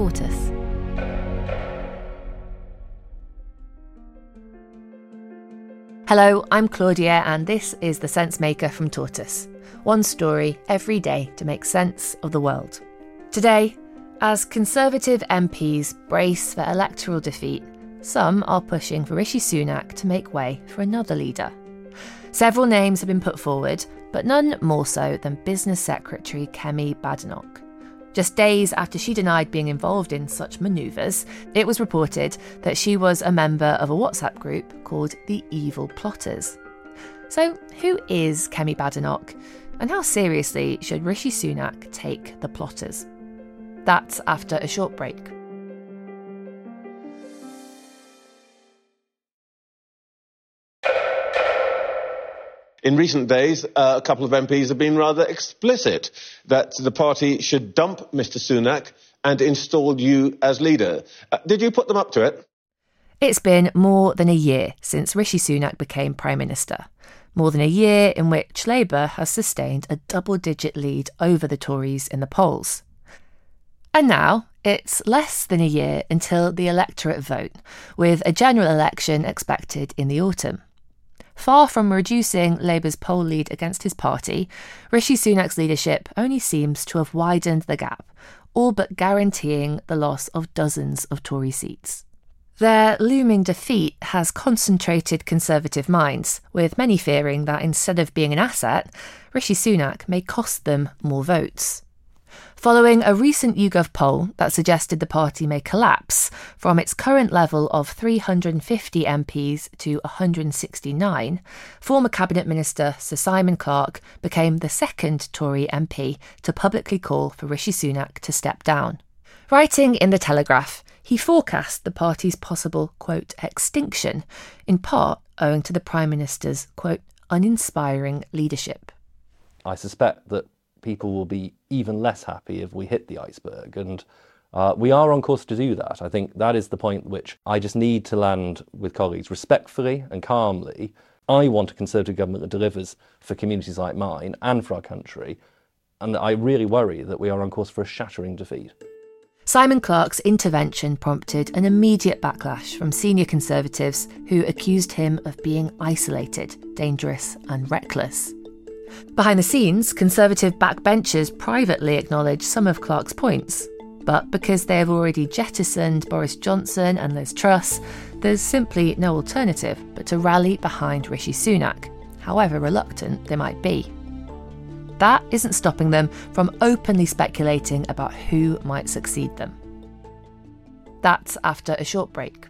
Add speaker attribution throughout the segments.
Speaker 1: Tortoise. Hello, I'm Claudia, and this is The Sensemaker from Tortoise. One story every day to make sense of the world. Today, as Conservative MPs brace for electoral defeat, some are pushing for Rishi Sunak to make way for another leader. Several names have been put forward, but none more so than Business Secretary Kemi Badenoch. Just days after she denied being involved in such manoeuvres, it was reported that she was a member of a WhatsApp group called the Evil Plotters. So, who is Kemi Badenoch, and how seriously should Rishi Sunak take the plotters? That's after a short break.
Speaker 2: In recent days, uh, a couple of MPs have been rather explicit that the party should dump Mr. Sunak and install you as leader. Uh, did you put them up to it?
Speaker 1: It's been more than a year since Rishi Sunak became Prime Minister. More than a year in which Labour has sustained a double digit lead over the Tories in the polls. And now it's less than a year until the electorate vote, with a general election expected in the autumn. Far from reducing Labour's poll lead against his party, Rishi Sunak's leadership only seems to have widened the gap, all but guaranteeing the loss of dozens of Tory seats. Their looming defeat has concentrated Conservative minds, with many fearing that instead of being an asset, Rishi Sunak may cost them more votes following a recent YouGov poll that suggested the party may collapse from its current level of 350 MPs to 169, former Cabinet Minister Sir Simon Clarke became the second Tory MP to publicly call for Rishi Sunak to step down. Writing in The Telegraph, he forecast the party's possible, quote, extinction, in part owing to the Prime Minister's, quote, uninspiring leadership.
Speaker 3: I suspect that people will be even less happy if we hit the iceberg. And uh, we are on course to do that. I think that is the point which I just need to land with colleagues respectfully and calmly. I want a Conservative government that delivers for communities like mine and for our country. And I really worry that we are on course for a shattering defeat.
Speaker 1: Simon Clarke's intervention prompted an immediate backlash from senior Conservatives who accused him of being isolated, dangerous, and reckless. Behind the scenes, Conservative backbenchers privately acknowledge some of Clarke's points. But because they have already jettisoned Boris Johnson and Liz Truss, there's simply no alternative but to rally behind Rishi Sunak, however reluctant they might be. That isn't stopping them from openly speculating about who might succeed them. That's after a short break.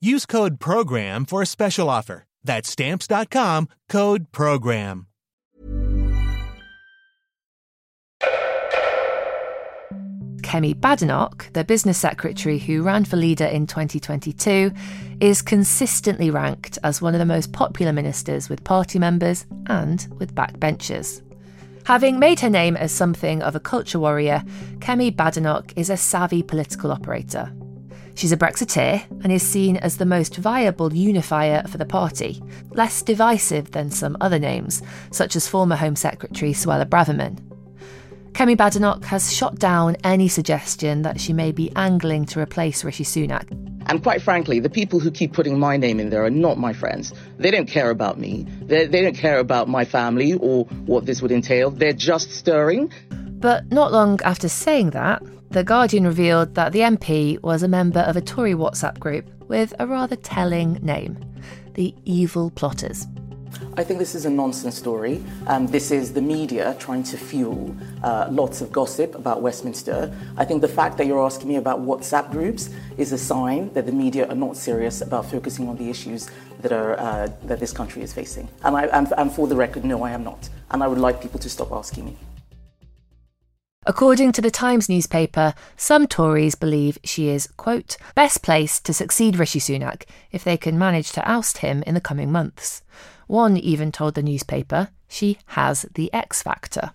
Speaker 4: Use code PROGRAM for a special offer. That's stamps.com code PROGRAM.
Speaker 1: Kemi Badenoch, the business secretary who ran for leader in 2022, is consistently ranked as one of the most popular ministers with party members and with backbenchers. Having made her name as something of a culture warrior, Kemi Badenoch is a savvy political operator She's a Brexiteer and is seen as the most viable unifier for the party, less divisive than some other names, such as former Home Secretary Suella Braverman. Kemi Badenoch has shot down any suggestion that she may be angling to replace Rishi Sunak.
Speaker 5: And quite frankly, the people who keep putting my name in there are not my friends. They don't care about me. They, they don't care about my family or what this would entail. They're just stirring.
Speaker 1: But not long after saying that, The Guardian revealed that the MP was a member of a Tory WhatsApp group with a rather telling name the Evil Plotters.
Speaker 6: I think this is a nonsense story. Um, this is the media trying to fuel uh, lots of gossip about Westminster. I think the fact that you're asking me about WhatsApp groups is a sign that the media are not serious about focusing on the issues that are uh, that this country is facing. And, I, and, and for the record, no, I am not. And I would like people to stop asking me.
Speaker 1: According to the Times newspaper, some Tories believe she is, quote, best placed to succeed Rishi Sunak if they can manage to oust him in the coming months. One even told the newspaper she has the X factor.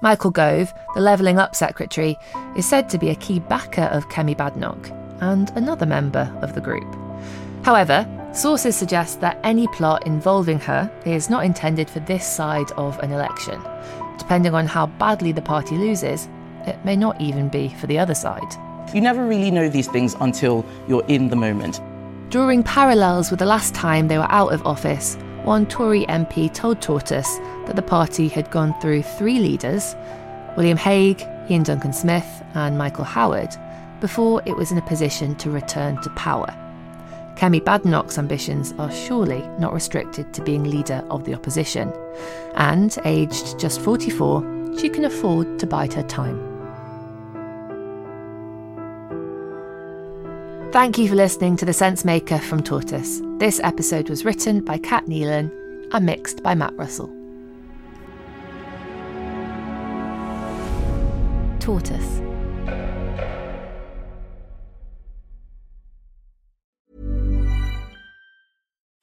Speaker 1: Michael Gove, the Levelling Up secretary, is said to be a key backer of Kemi Badenoch and another member of the group. However, sources suggest that any plot involving her is not intended for this side of an election. Depending on how badly the party loses, it may not even be for the other side.
Speaker 6: You never really know these things until you're in the moment.
Speaker 1: Drawing parallels with the last time they were out of office, one Tory MP told Tortoise that the party had gone through three leaders William Hague, Iain Duncan Smith, and Michael Howard before it was in a position to return to power. Kemi Badenoch's ambitions are surely not restricted to being leader of the opposition. And, aged just 44, she can afford to bide her time. Thank you for listening to The Sensemaker from Tortoise. This episode was written by Kat Neelan and mixed by Matt Russell. Tortoise.